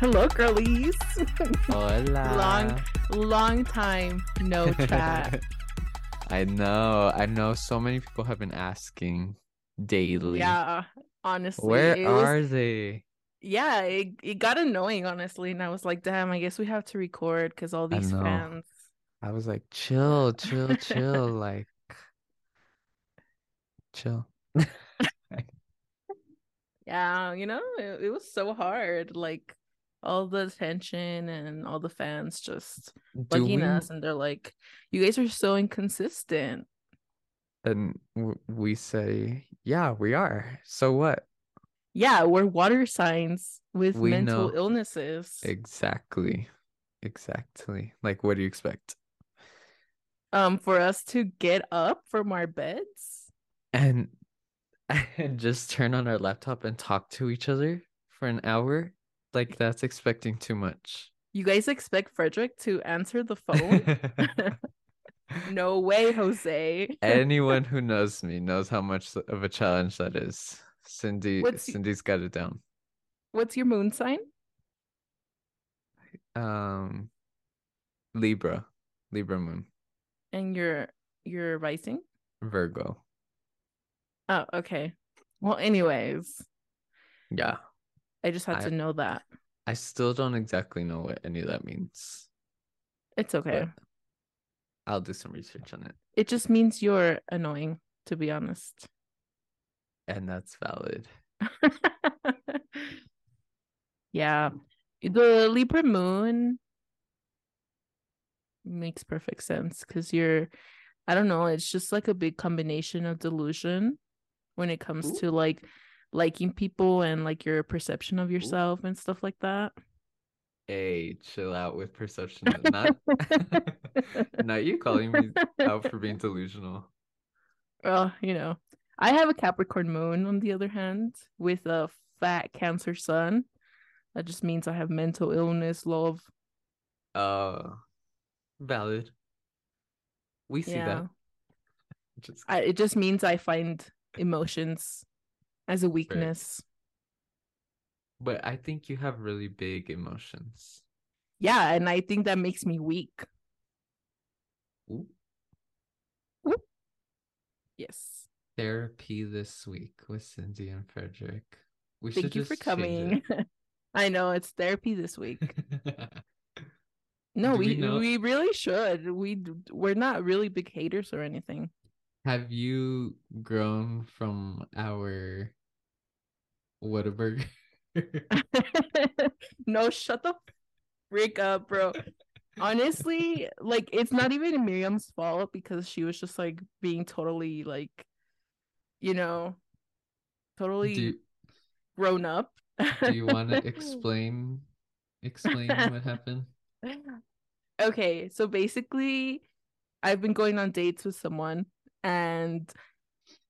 Hello, girlies. Hola. Long, long time no chat. I know. I know so many people have been asking daily. yeah, honestly. Where was- are they? yeah, it, it got annoying, honestly. And I was like, damn, I guess we have to record because all these know. fans. I was like, chill, chill, chill. like, chill. Yeah, you know, it, it was so hard. Like, all the attention and all the fans just bugging us. And they're like, you guys are so inconsistent. and w- we say, yeah, we are. So what? Yeah, we're water signs with We mental know. illnesses. Exactly. Exactly. Like, what do you expect? um, for us to get up from our beds. And and just turn on our laptop and talk to each other for an hour? Like, that's expecting too much. You guys expect Frederick to answer the phone? no way, Jose. Anyone who knows me knows how much of a challenge that is. Cindy What's Cindy's got it down. What's your moon sign? Um Libra. Libra moon. And your your rising? Virgo. Oh, okay. Well, anyways, Yeah. I just had I- to know that. I still don't exactly know what any of that means. It's okay. I'll do some research on it. It just means you're annoying, to be honest. And that's valid. yeah. The Libra moon makes perfect sense because you're, I don't know, it's just like a big combination of delusion when it comes Ooh. to like liking people and like your perception of yourself and stuff like that. Hey, chill out with perception. Not not you calling me out for being delusional. Well, you know, I have a Capricorn moon on the other hand with a fat Cancer sun. That just means I have mental illness, love. Uh valid. We see Yeah. that. Just I, it just means I find emotions as a weakness. but I think you have really big emotions. Yeah, and I think that makes me weak. Ooh. Ooh. Yes. Therapy this week with Cindy and Frederick. We Thank you for coming. I know it's therapy this week. No, Do we we we really should. We we're not really big haters or anything. Have you grown from our Whataburger? no, shut the freak up, bro. Honestly, like it's not even Miriam's fault because she was just like being totally like, you know, totally do, grown up. do you want to explain explain what happened? okay, so basically, I've been going on dates with someone, and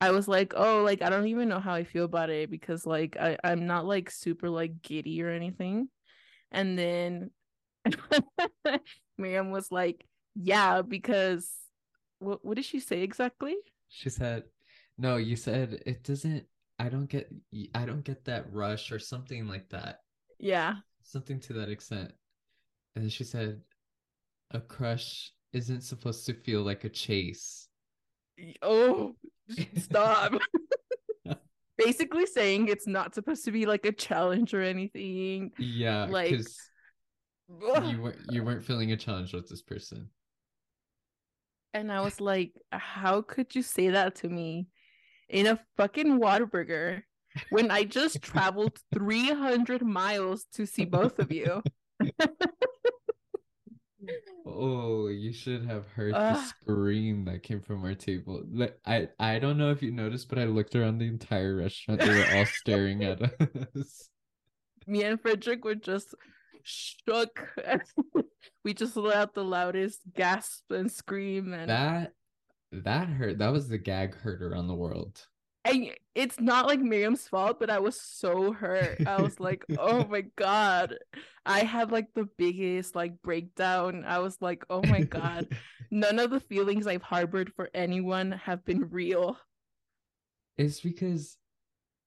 I was like, oh, like I don't even know how I feel about it because like I I'm not like super like giddy or anything, and then Miriam was like, yeah, because what what did she say exactly? She said, "No, you said it doesn't. I don't get. I don't get that rush or something like that. Yeah, Something to that extent." And then she said, "A crush isn't supposed to feel like a chase." Oh, stop. Basically saying it's not supposed to be like a challenge or anything. Yeah, Like- you weren't you weren't feeling a challenge with this person. And I was like, how could you say that to me in a fucking Whataburger when I just traveled 300 miles to see both of you? Oh, you should have heard the ah. scream that came from our table. Like, I I don't know if you noticed, but I looked around the entire restaurant. They were all staring at us. Me and Frederick were just shook. we just let out the loudest gasp and scream and That that hurt. That was the gag hurt around the world. And it's not like Miriam's fault, but I was so hurt. I was like, oh my god. I had like the biggest like breakdown. I was like, oh my god. None of the feelings I've harbored for anyone have been real. It's because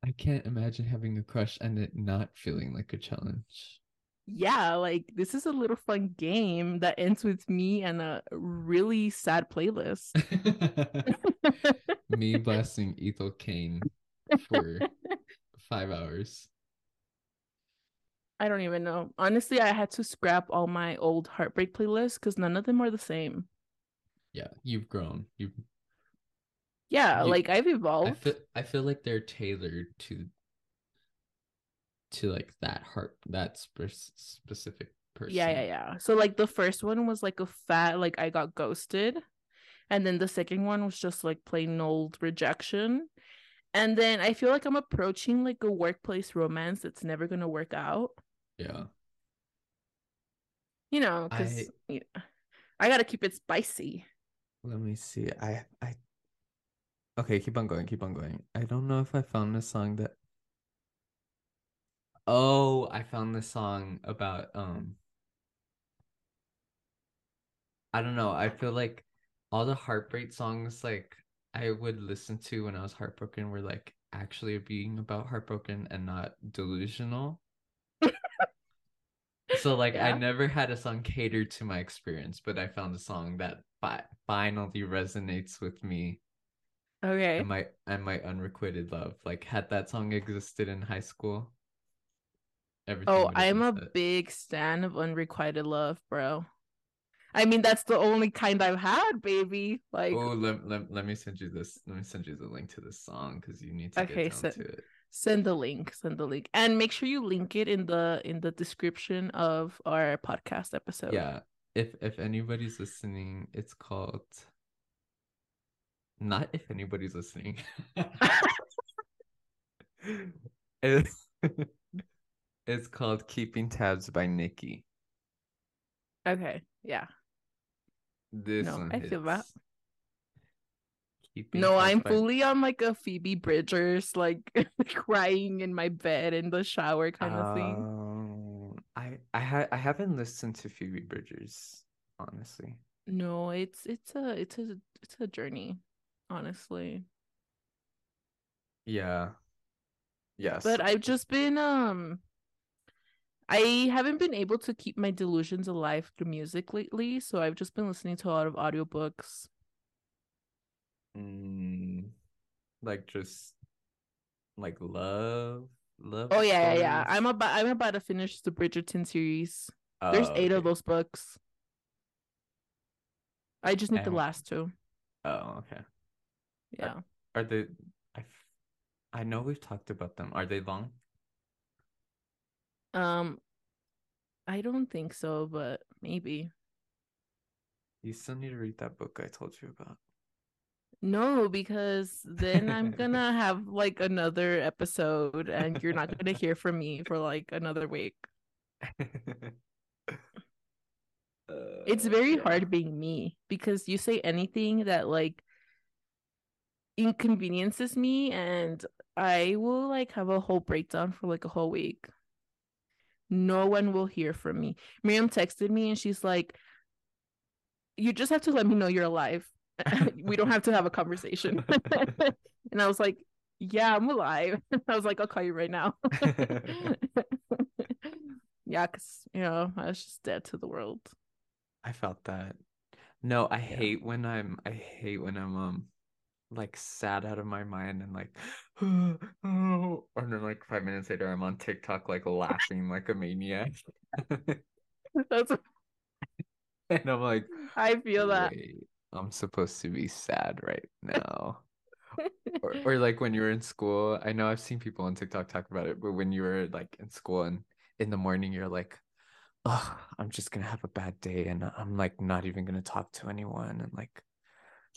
I can't imagine having a crush and it not feeling like a challenge. Yeah, like this is a little fun game that ends with me and a really sad playlist. Me blasting Ethel Cain for five hours. I don't even know. Honestly, I had to scrap all my old heartbreak playlists because none of them are the same. Yeah, you've grown. You've Yeah, You- like I've I evolved. feel I feel like they're tailored to to like that heart that spe- specific person. Yeah, yeah, yeah. So like the first one was like a fat like I got ghosted. And then the second one was just like plain old rejection. And then I feel like I'm approaching like a workplace romance that's never gonna work out. Yeah. You know, because I- I... I gotta keep it spicy. Let me see. I I Okay, keep on going, keep on going. I don't know if I found a song that Oh, I found this song about um I don't know. I feel like all the heartbreak songs like I would listen to when I was heartbroken were like actually being about heartbroken and not delusional. So like I never had a song catered to my experience, but I found a song that fi- finally resonates with me Okay. and my and my unrequited love. Like had that song existed in high school, everything Oh, I'm a set. big stan of unrequited love, bro. I mean, that's the only kind I've had, baby. Like, Oh, let, let, let me send you this. Let me send you the link to this song because you need to Okay, get down so- to it. send the link, send the link, and make sure you link it in the in the description of our podcast episode. Yeah. If if anybody's listening, it's called not if anybody's listening. it's, called Keeping Tabs by Nikki. Okay. Yeah. This No, I feel that. Keeping No, I'm by- fully on like a Phoebe Bridgers, like crying in my bed in the shower kind of thing. Um, I I ha- I haven't listened to Phoebe Bridgers, honestly. No, it's it's a it's a it's a journey, honestly. Yeah. Yes. But I've just been um I haven't been able to keep my delusions alive through music lately, so I've just been listening to a lot of audiobooks. Mm, like just like love, love. Oh yeah, yeah, yeah. I'm about I'm about to finish the Bridgerton series. There's Oh, eight of those books. I just need the last two. Oh, okay. Yeah. Are they? I I know we've talked about them. Are they long? Um I don't think so, but maybe. You still need to read that book I told you about. No, because then I'm gonna have like another episode and you're not gonna hear from me for like another week. It's Uh, very yeah. hard being me because you say anything that like inconveniences me and I will like have a whole breakdown for like a whole week. No one will hear from me. Miriam texted me and she's like, You just have to let me know you're alive. we don't have to have a conversation. and I was like, Yeah, I'm alive. I was like, I'll call you right now. yeah, because you know, I was just dead to the world. I felt that. No, I Yeah. hate when I'm I hate when I'm um like sad out of my mind and like oh, and then like five minutes later I'm on TikTok like laughing like a maniac. That's and I'm like, I feel that. I'm supposed to be sad right now. Or, or like when you were in school, I know I've seen people on TikTok talk about it, but when you were like in school and in the morning, you're like, oh, I'm just gonna have a bad day and I'm like not even gonna talk to anyone and like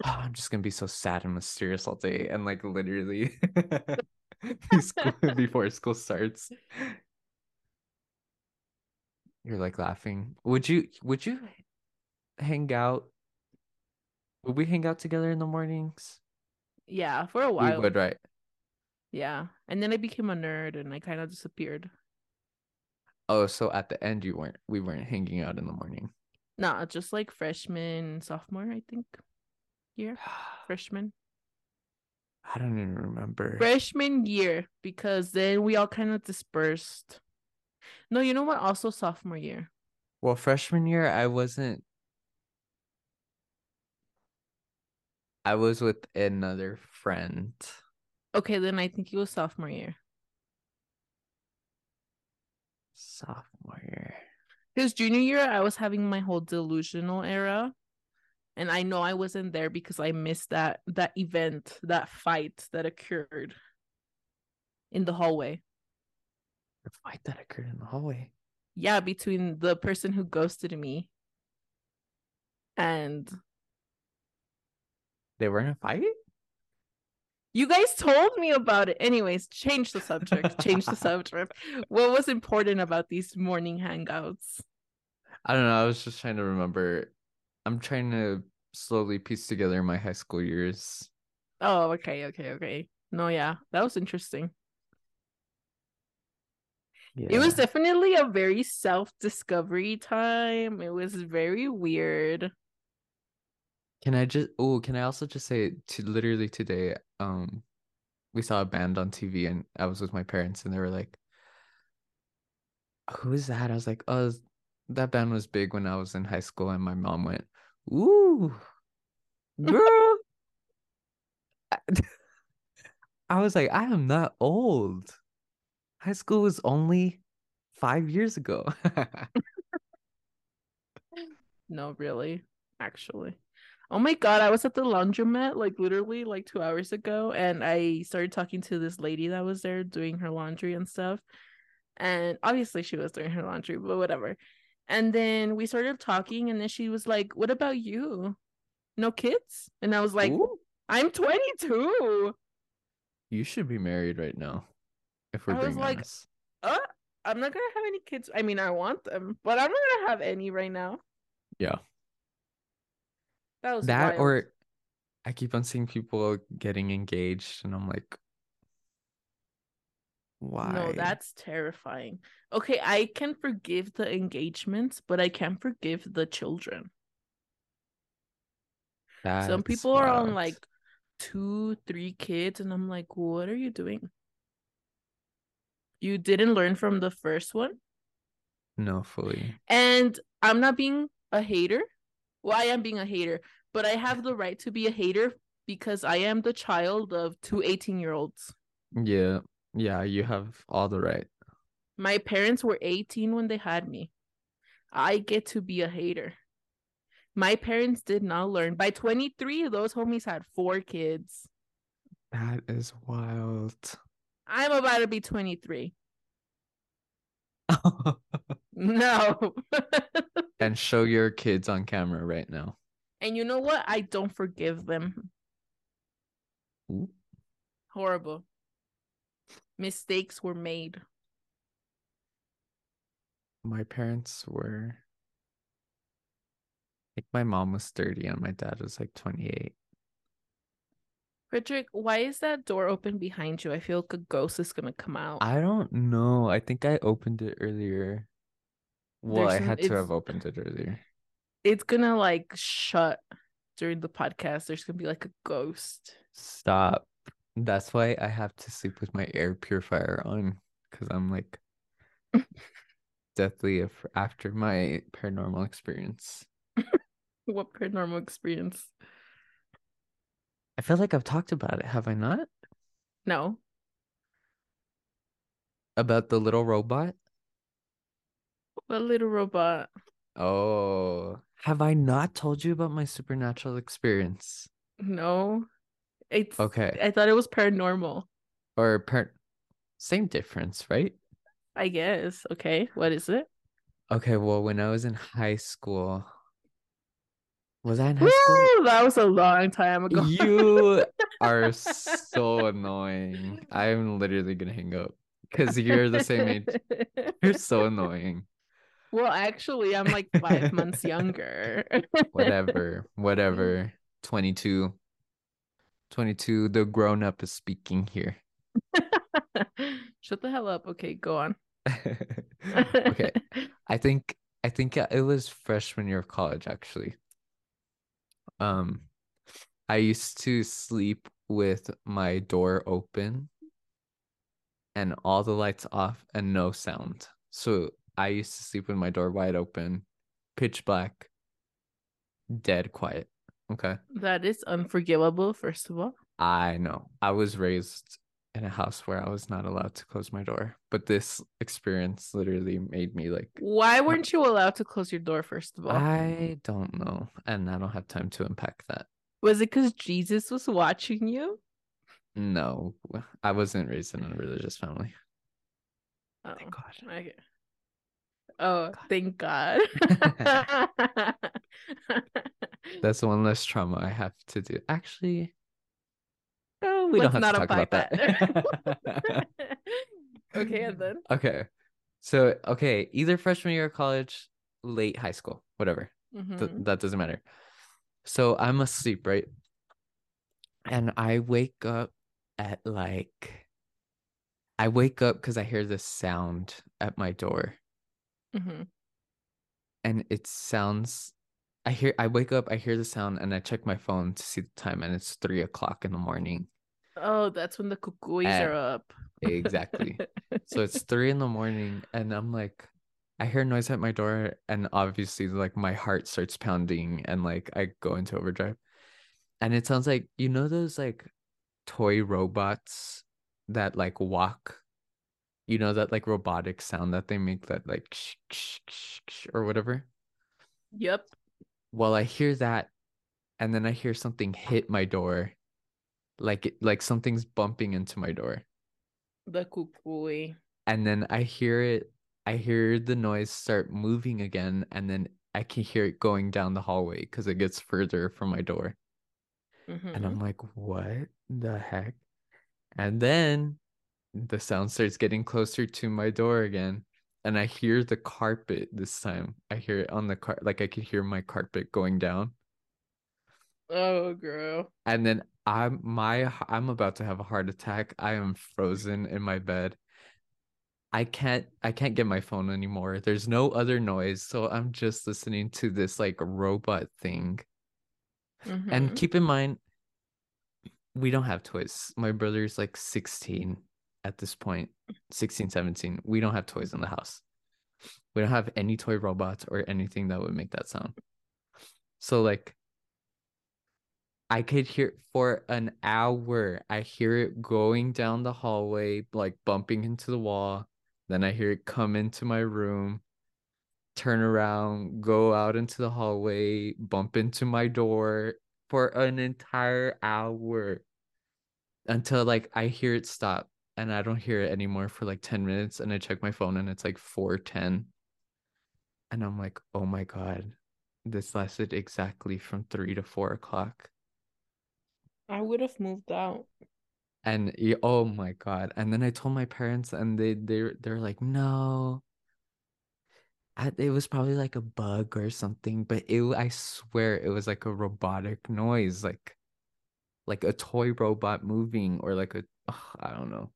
oh, I'm just gonna be so sad and mysterious all day and like literally before school starts. You're like laughing. Would you would you hang out? Would we hang out together in the mornings? Yeah, for a while. We would, right? Yeah. And then I became a nerd and I kind of disappeared. Oh, so at the end you weren't we weren't hanging out in the morning. Nah, just like freshman, sophomore, I think. Year. Freshman. I don't even remember. Freshman year, because then we all kind of dispersed. No, you know what? Also sophomore year. Well, freshman year, I wasn't. I was with another friend. Okay, then I think it was sophomore year. Sophomore year. Because junior year, I was having my whole delusional era. And I know I wasn't there because I missed that that event, that fight that occurred in the hallway. The fight that occurred in the hallway. Yeah, between the person who ghosted me and They were in a fight? you guys told me about it. Anyways, change the subject. change the subject. What was important about these morning hangouts? I don't know. I was just trying to remember. I'm trying to slowly piece together my high school years. Oh, okay, okay, okay. No, yeah, that was interesting. Yeah. It was definitely a very self discovery time. It was very weird. Can I just oh, can I also just say to literally today, um, we saw a band on TV and I was with my parents and they were like, Who is that? I was like, Oh, that band was big when I was in high school, and my mom went, Ooh, girl. I was like, I am not old. High school was only five years ago. No, really, actually. Oh my god, I was at the laundromat like literally like two hours ago, and I started talking to this lady that was there doing her laundry and stuff. And obviously, she was doing her laundry, but whatever. And then we started talking, and then she was like, What about you? No kids? And I was like, Ooh, I'm 22. you should be married right now. If we're I was being like, honest. Uh, I'm not gonna have any kids. I mean, I want them, but I'm not gonna have any right now. Yeah. That was That wild. or I keep on seeing people getting engaged and I'm like, why? No, that's terrifying. Okay, I can forgive the engagements, but I can't forgive the children. Some That's people are on like two, three kids, and I'm like, what are you doing? You didn't learn from the first one? no fully. And I'm not being a hater. Well, I am being a hater, but I have the right to be a hater because I am the child of two 18 year olds. Yeah. Yeah, you have all the right. My parents were 18 when they had me. I get to be a hater. My parents did not learn. By 23, those homies had four kids. That is wild. I'm about to be 23. No. and show your kids on camera right now. and you know what? I don't forgive them. Ooh. Horrible. Mistakes were made. My parents were like my mom was 30 and my dad was like 28. Frederick, why is that door open behind you? I feel like a ghost is gonna come out. I don't know. I think I opened it earlier. Well, There's I had to have opened it earlier. It's gonna like shut during the podcast. There's gonna be like a ghost. Stop. That's why I have to sleep with my air purifier on because I'm like deathly af- after my paranormal experience. What paranormal experience? I feel like I've talked about it, have I not? No. About the little robot? What little robot? Oh, have I not told you about my supernatural experience? No. It's Okay. I thought it was paranormal. Or par- same difference, right? I guess. Okay. What is it? Okay, well, when I was in high school, was I in high school? That was a long time ago. You are so annoying. I'm literally gonna hang up because you're the same age. You're so annoying. Well, actually, I'm like five months younger. Whatever, whatever. 22. 22. The grown up is speaking here. Shut the hell up. Okay, go on. okay. I think I think it was freshman year of college actually. Um I used to sleep with my door open and all the lights off and no sound. So I used to sleep with my door wide open, pitch black, dead quiet. Okay. That is unforgivable, first of all. I know. I was raised in a house where I was not allowed to close my door, but this experience literally made me like. Why weren't you allowed to close your door, first of all? I don't know. And I don't have time to unpack that. Was it because Jesus was watching you? No, I wasn't raised in a religious family. Oh, Thank God. okay. Oh, thank God. That's one less trauma I have to do. Actually, oh, we let's don't have to talk about unpack that. okay, and then okay. So, okay, either freshman year of college, late high school, whatever. Th- Mhm. that doesn't matter. So, I'm asleep, right? And I wake up at like, I wake up because I hear this sound at my door. Mhm. and it sounds i hear i wake up i hear the sound and i check my phone to see the time and it's three o'clock in the morning. Oh, that's when the cucuys Eh, are up. exactly. So it's three in the morning and i'm like i hear noise at my door and obviously like my heart starts pounding and like i go into overdrive. And it sounds like you know those like toy robots that like walk? You know that like robotic sound that they make that like sh- sh- sh- or whatever? Yep. Well i hear that and then i hear something hit my door like it, like something's bumping into my door The cucuy. and then i hear it i hear the noise start moving again and then i can hear it going down the hallway because it gets further from my door and Mhm. i'm like what the heck and then the sound starts getting closer to my door again and i hear the carpet this time. I hear it on the car like i could hear my carpet going down. Oh, girl. and then i'm my i'm about to have a heart attack. I am frozen in my bed. I can't i can't get my phone anymore. There's no other noise. So i'm just listening to this like robot thing. And Mhm. keep in mind we don't have toys. My brother's like 16 at this point 16 17 we don't have toys in the house. We don't have any toy robots or anything that would make that sound. So like i could hear for an hour i hear it going down the hallway like bumping into the wall. Then i hear it come into my room turn around go out into the hallway bump into my door for an entire hour until like I hear it stop and I don't hear it anymore for like 10 minutes and I check my phone and it's like 410 and I'm like oh my god this lasted exactly from 3 to 4 o'clock I would have moved out. and oh my god and then I told my parents and they they they're like no I, it was probably like a bug or something but it I swear it was like a robotic noise like like a toy robot moving or like a ugh, I don't know.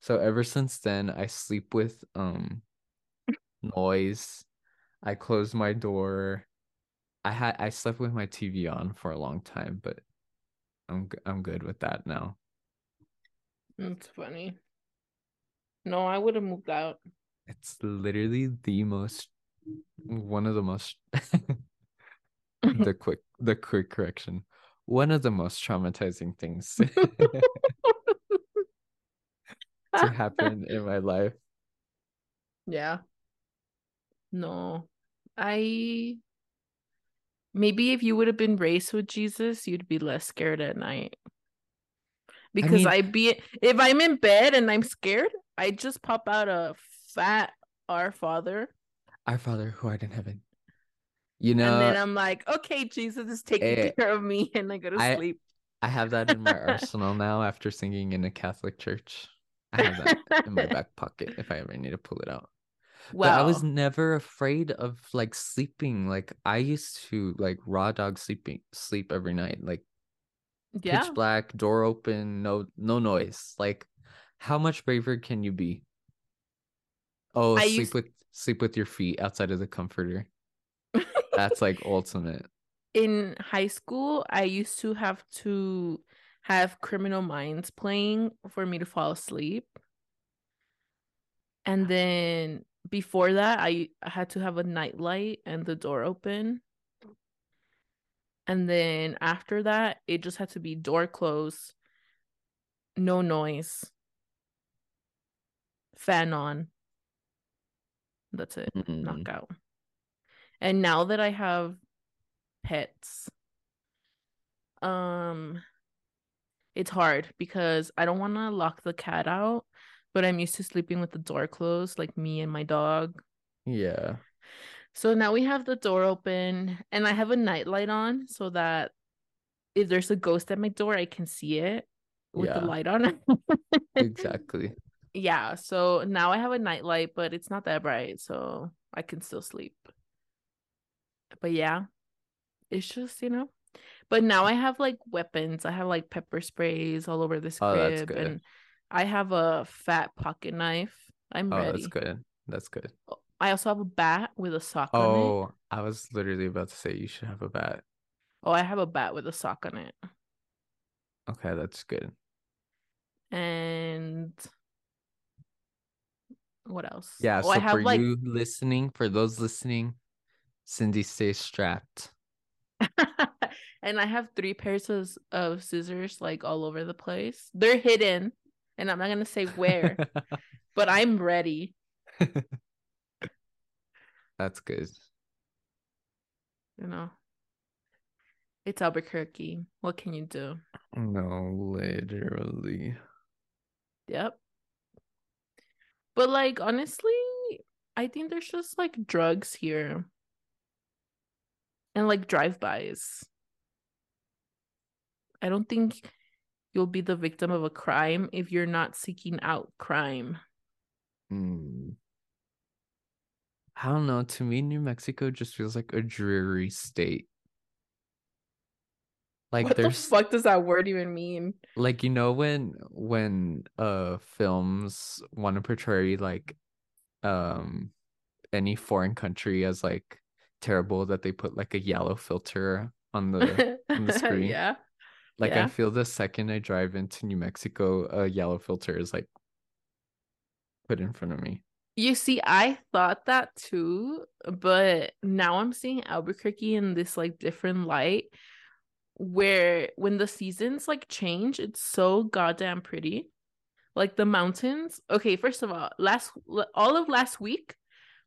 So ever since then I sleep with um noise. I close my door. I had I slept with my TV on for a long time, but I'm I'm good with that now. That's funny. No, I would have moved out. It's literally the most one of the most the quick the quick correction. One of the most traumatizing things to happen in my life. Yeah. No. I maybe if you would have been raised with Jesus, you'd be less scared at night. Because mean- I be if I'm in bed and I'm scared, I just pop out a fat Our Father, Our Father who art in heaven. You know, and then I'm like, okay, Jesus is taking eh, care of me, and I go to I- sleep. I have that in my arsenal now after singing in a Catholic church. I have that in my back pocket if I ever need to pull it out. Well, But I was never afraid of like sleeping. Like I used to like raw dog sleeping sleep every night. Like yeah, pitch black, door open, no no noise. Like how much braver can you be? Oh, I sleep used- with sleep with your feet outside of the comforter. That's like ultimate. in high school, I used to have to have Criminal Minds playing for me to fall asleep. And then before that, I had to have a nightlight and the door open. And then after that, it just had to be door closed, no noise, fan on. That's it. Mm. Knockout. And now that I have pets, um it's hard because I don't want to lock the cat out, but I'm used to sleeping with the door closed, like me and my dog. Yeah. So now we have the door open and I have a nightlight on so that if there's a ghost at my door, I can see it with Yeah. the light on. Exactly. yeah. So now I have a nightlight, but it's not that bright, so I can still sleep. But yeah, it's just, you know. But now I have like weapons. I have like pepper sprays all over this Oh, crib and I have a fat pocket knife. I'm oh, ready. Oh, ready. that's good. That's good. Oh, I also have a bat with a sock on it. Oh, I was literally about to say you should have a bat. Oh, I have a bat with a sock on it. Okay, that's good. And what else? Yeah, Oh, so I have for like you listening, for those listening, Cindy stays strapped. and I have three pairs of, of scissors like all over the place. They're hidden, and I'm not gonna say where, but I'm ready. That's good. You know, it's Albuquerque. What can you do? No, literally. Yep. But like honestly, I think there's just like drugs here. And like drive-bys. I don't think you'll be the victim of a crime if you're not seeking out crime. Mm. I don't know. To me, New Mexico just feels like a dreary state. Like what the fuck does that word even mean? like you know when when uh films want to portray like um any foreign country as like terrible that they put like a yellow filter on the on the screen. yeah. like yeah. I feel the second I drive into New Mexico, a yellow filter is like put in front of me. You see, I thought that too, but now I'm seeing Albuquerque in this like different light where when the seasons like change, it's so goddamn pretty. Like the mountains. Okay, first of all, last all of last week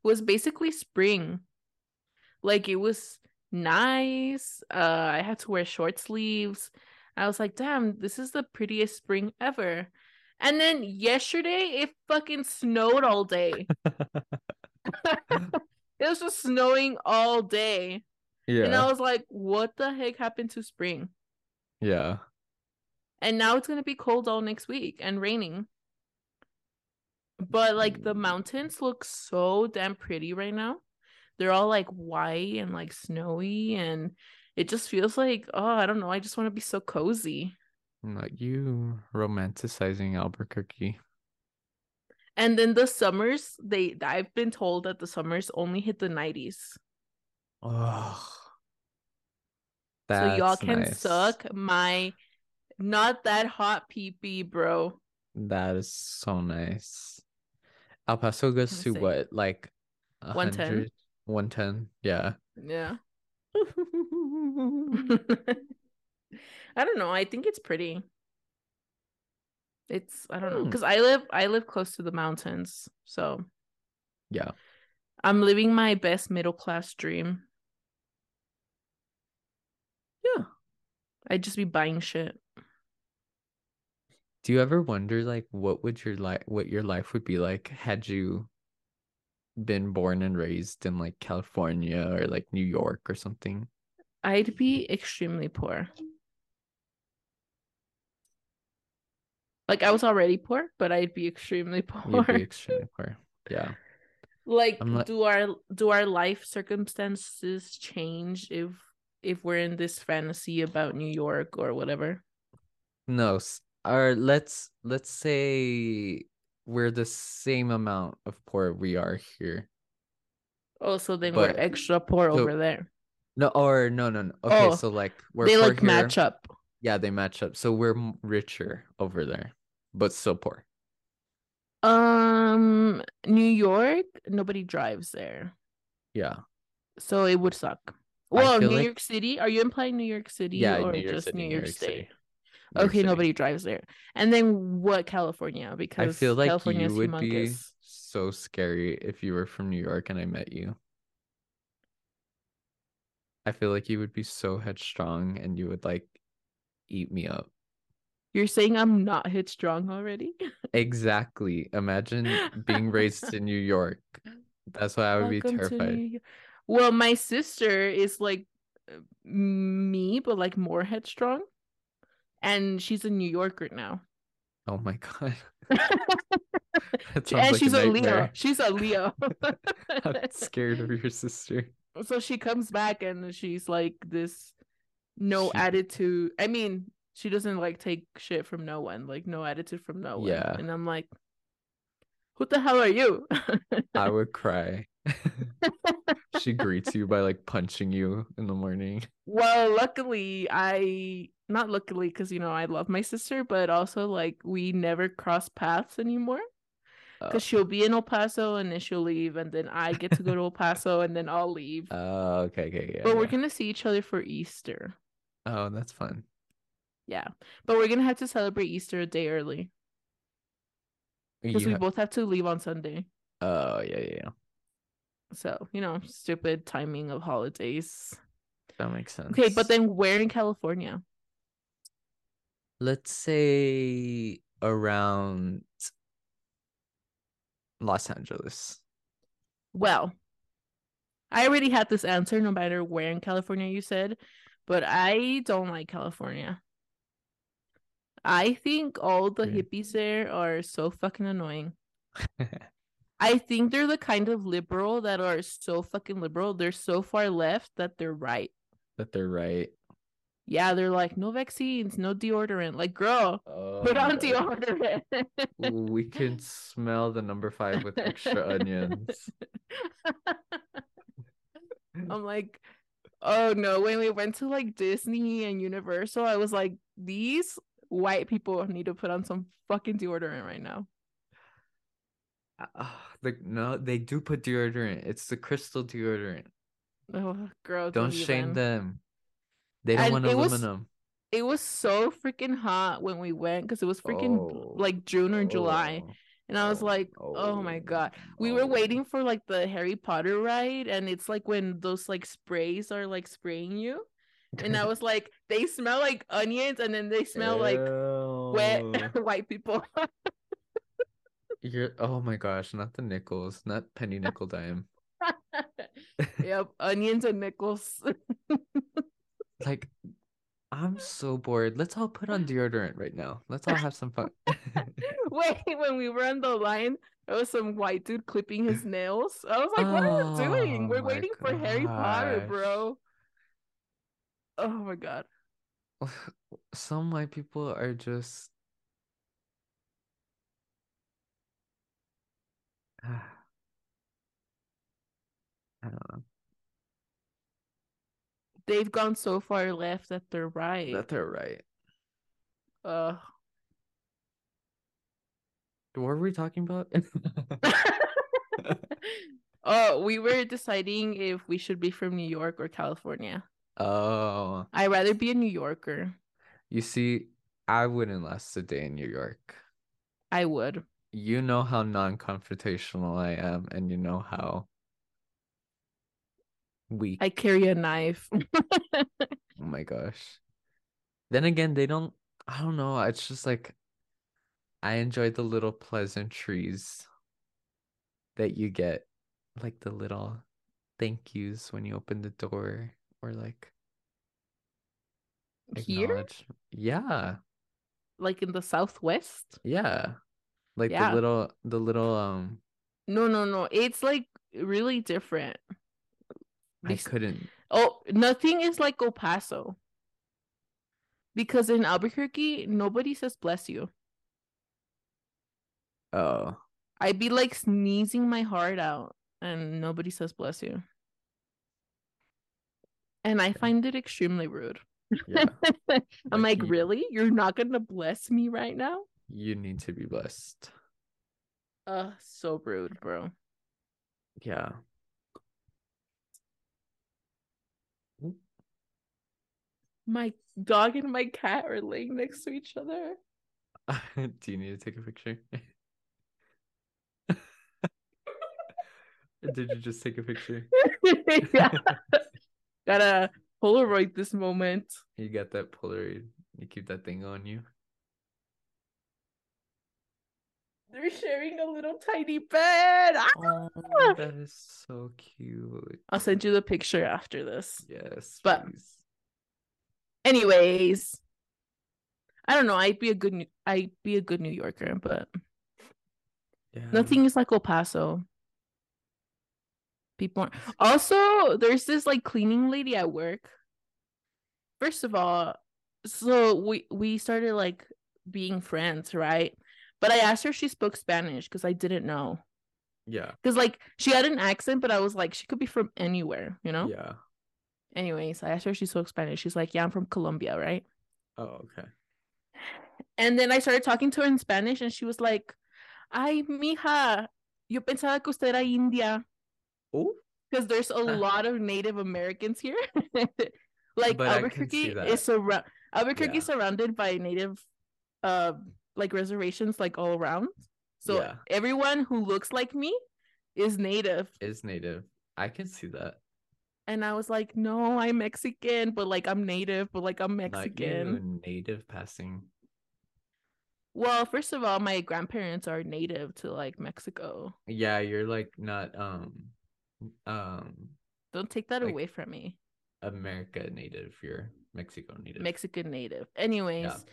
was basically spring. Like it was nice. Uh I had to wear short sleeves. I was like, "Damn, this is the prettiest spring ever." And then yesterday it fucking snowed all day. it was just snowing all day. Yeah. And I was like, what the heck happened to spring? yeah. And now it's going to be cold all next week and raining. But like the mountains look so damn pretty right now. They're all like white and like snowy and it just feels like, oh, I don't know, I just want to be so cozy. Not you romanticizing Albuquerque. And then the summers, they I've been told that the summers only hit the 90s. Oh. so y'all can nice. suck my not that hot pee pee, bro. That is so nice. El Paso goes to see. what, like 110? 100? 110? Yeah. Yeah. I don't know. I think it's pretty. It's I don't know Hmm. because I live I live close to the mountains, so Yeah. I'm living my best middle class dream. Yeah. I'd just be buying shit. Do you ever wonder like what would your life what your life would be like had you been born and raised in like California or like New York or something? I'd be extremely poor. Like I was already poor, but I'd be extremely poor. You'd be extremely poor. Yeah. like do our do our life circumstances change if if we're in this fantasy about New York or whatever? No, or let's let's say we're the same amount of poor we are here. Oh, so then But- we're extra poor so- over there. No, or no, no, no. Okay, Oh, so like we're they like here. match up. Yeah, they match up. So we're richer over there, but still poor. Um, New York, nobody drives there, Yeah. so it would suck. Well, New like- York City. Are you implying New York City Yeah, or New York just City, New New York York State? City. Okay, nobody drives there. And then what California? Because I feel like California you would be so scary if you were from New York and I met you. I feel like you would be so headstrong and you would like eat me up. You're saying I'm not headstrong already? Exactly. Imagine being raised in New York. That's why I would be Welcome to terrified. Well, my sister is like me, but like more headstrong. And she's a New Yorker now. Oh my god. And like she's a, Leo. She's a Leo. I'm scared of your sister. so she comes back and she's like this no She- attitude. I mean, she doesn't like take shit from no one, like no attitude from no one. Yeah. And I'm like, who the hell are you? I would cry. She greets you by like punching you in the morning. well, luckily, I not luckily because you know I love my sister, but also like we never cross paths anymore. Oh, Because she'll be in El Paso and then she'll leave, and then I get to go to El Paso and then I'll leave. Oh, okay, okay, yeah. but we're gonna see each other for Easter. Oh, that's fun. Yeah. But we're gonna have to celebrate Easter a day early. Because we both have to leave on Sunday. Oh, yeah, yeah, yeah. So, you know, stupid timing of holidays. That makes sense. Okay, but then where in California? let's say around Los Angeles. Well, I already had this answer no matter where in California you said, but I don't like California. I think all the hippies there are so fucking annoying. I think they're the kind of liberal that are so fucking liberal. They're so far left that they're right. that they're right. Yeah, they're like, no vaccines, no deodorant. Like, girl, put Oh, on deodorant. we can smell the number five with extra onions. I'm like, oh no. When we went to like Disney and Universal, I was like, these white people need to put on some fucking deodorant right now. Ah, like no, they do put deodorant. It's the crystal deodorant. Oh, girl, Don't shame even. them. They don't And want it was- aluminum. It was so freaking hot when we went because it was freaking Oh, like June or July. oh, And I was oh, like, oh my oh, God. We were oh. waiting for like the Harry Potter ride, and it's like when those like sprays are like spraying you. And I was like, they smell like onions, and then they smell like wet white people. You're oh my gosh, not the nickels, not penny nickel dime. yep, onions and nickels. Like, I'm so bored. Let's all put on deodorant right now. Let's all have some fun. Wait, when we were on the line, there was some white dude clipping his nails. I was like, what are you doing? Oh We're waiting for Harry Potter, bro. Oh my god. Some white people are just Ah. I don't know. They've gone so far left that they're right. That they're right. Ugh. What were we talking about? oh, we were deciding if we should be from New York or California. Oh, I'd rather be a New Yorker. you see, I wouldn't last a day in New York. I would. You know how non-confrontational I am, and you know how weak. I carry a knife. Oh my gosh. Then again, they don't, I don't know. It's just like, I enjoy the little pleasantries that you get, like the little thank yous when you open the door, or like Here? Yeah, Like in the Southwest? yeah. Like Yeah. the little, the little, um, No, no, no. It's like really different. I couldn't. Oh, nothing is like El Paso. Because in Albuquerque, nobody says bless you. Oh, I'd be like sneezing my heart out and nobody says bless you. And I find it extremely rude. Yeah. I'm like, you, really? You're not gonna bless me right now? You need to be blessed. Uh, so rude, bro. Yeah. My dog and my cat are laying next to each other. Do you need to take a picture? Did you just take a picture? yeah. Gotta Polaroid this moment. You got that Polaroid. You keep that thing on you. They're sharing a little tiny bed. Ah! Oh, that is so cute. I'll send you the picture after this. Yes, But- please. Anyways, I don't know. I'd be a good New- I'd be a good New Yorker, but Yeah. nothing is like El Paso. People aren't. Also, there's this like cleaning lady at work. First of all, so we we started like being friends, right? But I asked her if she spoke Spanish because I didn't know. Yeah. Because like she had an accent, but I was like, she could be from anywhere, you know? Yeah. Anyways, I asked her if she spoke Spanish. She's like, Yeah, I'm from Colombia, right? Oh, okay. And then I started talking to her in Spanish, and she was like, Ay, mija, yo pensaba que usted era India. Oh, Because there's a lot of Native Americans here. like But I can see Albuquerque is surround Albuquerque Yeah. surrounded by native uh like reservations like all around. So Yeah. everyone who looks like me is native. is native. I can see that. And I was like, no, I'm Mexican, but like I'm native, but like I'm Mexican. native passing. Well, first of all, my grandparents are native to like Mexico. Yeah, you're like not um um Don't take that Like- away from me. America native. You're Mexico native. Mexican native. Anyways,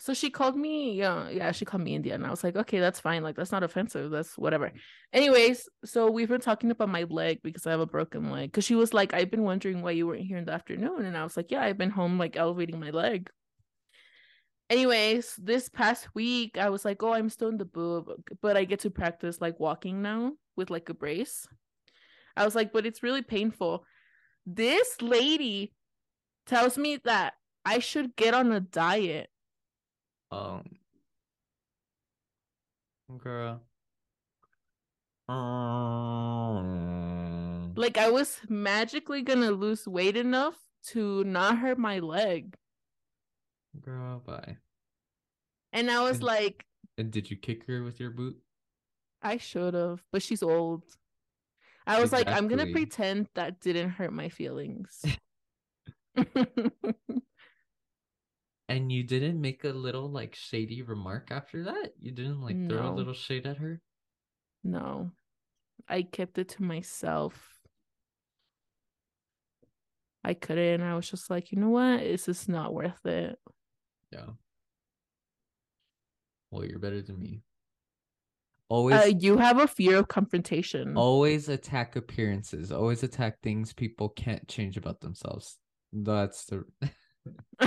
so she called me, yeah, yeah, she called me India, and I was like, okay, that's fine. Like, that's not offensive. That's whatever. Anyways, so we've been talking about my leg because I have a broken leg. Because she was like, I've been wondering why you weren't here in the afternoon, and I was like, yeah, I've been home like elevating my leg. Anyways, this past week I was like, oh, I'm still in the boob, but I get to practice like walking now with like a brace. I was like, but it's really painful. This lady tells me that I should get on a diet. Um girl. Um, Like I was magically gonna lose weight enough to not hurt my leg. girl, bye. And I was And- like, And did you kick her with your boot? I should have, but she's old. I was like, I'm gonna pretend that didn't hurt my feelings. And you didn't make a little like shady remark after that? You didn't like throw a little shade at her? no. I kept it to myself. I couldn't. I was just like, you know what? It's just not worth it. Yeah. Well, you're better than me. Always Uh, you have a fear of confrontation. always attack appearances. Always attack things people can't change about themselves. That's the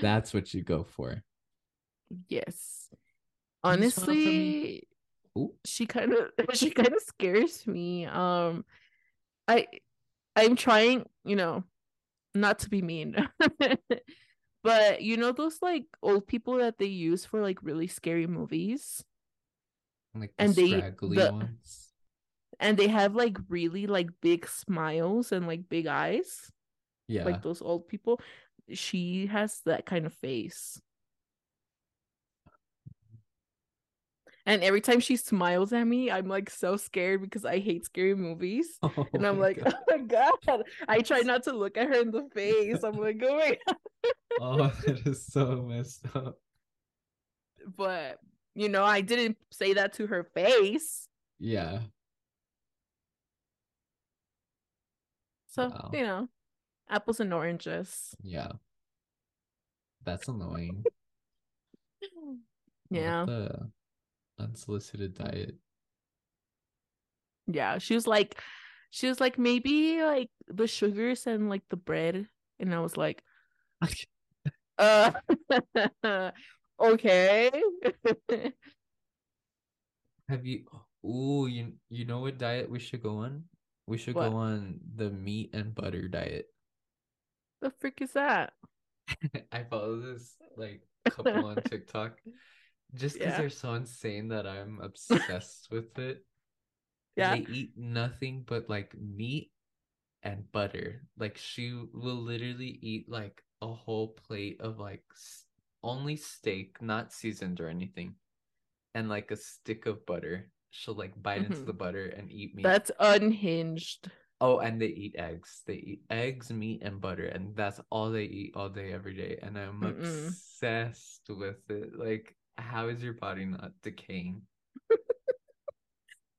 that's what you go for. yes. Can you spell it for me? Honestly, she kind of she kind of scares me. Um, I I'm trying, you know, not to be mean, but you know those like old people that they use for like really scary movies, Like the And they- scraggly the- ones. and they have like really like big smiles and like big eyes, Yeah. like those old people. She has that kind of face. And every time she smiles at me, I'm like so scared because I hate scary movies. Oh And I'm like, God. oh my god. I try not to look at her in the face. I'm like, oh my oh, god. oh, that is so messed up. But you know, I didn't say that to her face. Yeah. So, Wow. you know, apples and oranges. Yeah. That's annoying. Yeah. The unsolicited diet. Yeah. She was like, she was like, maybe like the sugars and like the bread. And I was like, uh okay. Have you Ooh, you you know what diet we should go on? We should What? go on the meat and butter diet. The freak is that? I follow this like couple on TikTok just because Yeah. they're so insane that I'm obsessed with it. Yeah. They eat nothing but like meat and butter. Like she will literally eat like a whole plate of like only steak, not seasoned or anything, and like a stick of butter. She'll like bite into Mhm. the butter and eat meat. That's unhinged. Oh, and they eat eggs. They eat eggs, meat, and butter, and that's all they eat all day, every day. And I'm Mm-mm. obsessed with it. Like, how is your body not decaying?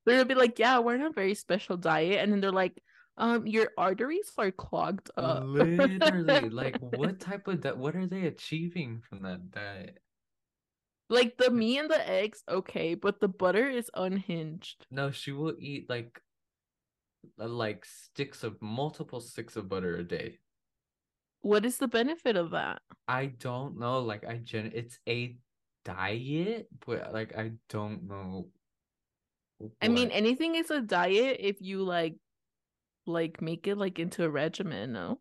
They're gonna be like, yeah, we're on a very special diet, and then they're like, um, your arteries are clogged up. Literally, like, what type of di- what are they achieving from that diet? like the meat and the eggs, okay, but the butter is unhinged. No, she will eat like, Uh, like sticks of multiple sticks of butter a day. What is the benefit of that? I don't know. Like, I gen it's a diet, but like, I don't know. I mean, anything is a diet if you like, like make it like into a regimen. No,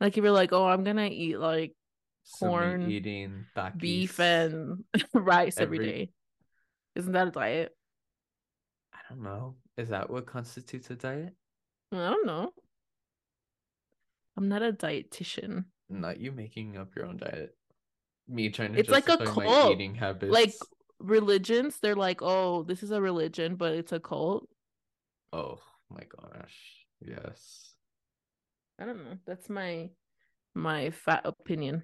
like if you're like, oh, I'm gonna eat like corn, eating beef and rice every every- day. Isn't that a diet? I don't know. Is that what constitutes a diet? I don't know. I'm not a dietitian. Not you making up your own diet. Me trying to It's like a cult. eating habits. Like religions, they're like, oh, this is a religion, but it's a cult. oh my gosh, yes. I don't know. That's my my fat opinion.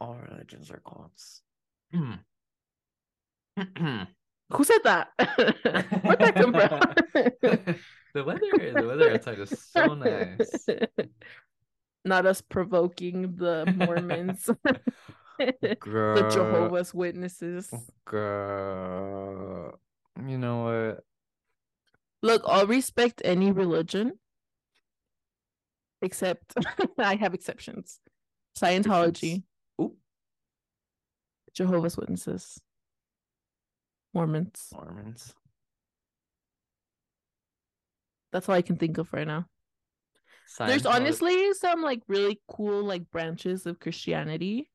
All religions are cults. Who said that? Where'd that come from? the weather, the weather outside is so nice. Not us provoking the Mormons, the Jehovah's Witnesses. girl. You know what? Look, I'll respect any religion, except I have exceptions. Scientology, Jehovah's Witnesses, Mormons. Mormons. That's all I can think of right now. There's honestly some like really cool like branches of Christianity.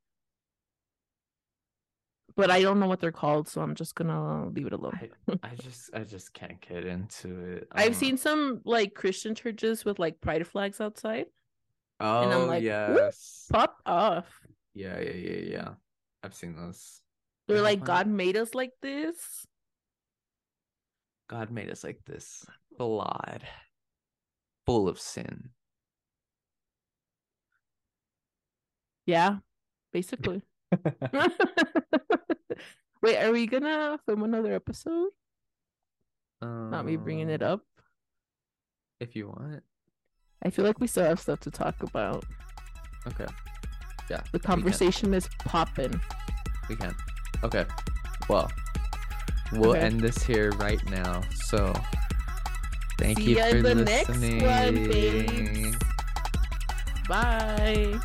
But I don't know what they're called, so I'm just gonna leave it alone. I, I just I just can't get into it. I I've um, seen some like Christian churches with like pride flags outside. Oh and I'm oh, like, yes. Pop off. Yeah, yeah, yeah, yeah. I've seen those. They're Yeah, like, God made us like this. God made us like this, flawed, full of sin. Yeah, basically. Wait, are we gonna film another episode? Not me bringing it Um, up. If you want. I feel like we still have stuff to talk about. Okay. Yeah. The conversation is popping. We can. Okay. Well, we'll Okay. end this here right now. So, thank See you for the next listening. one. Bye.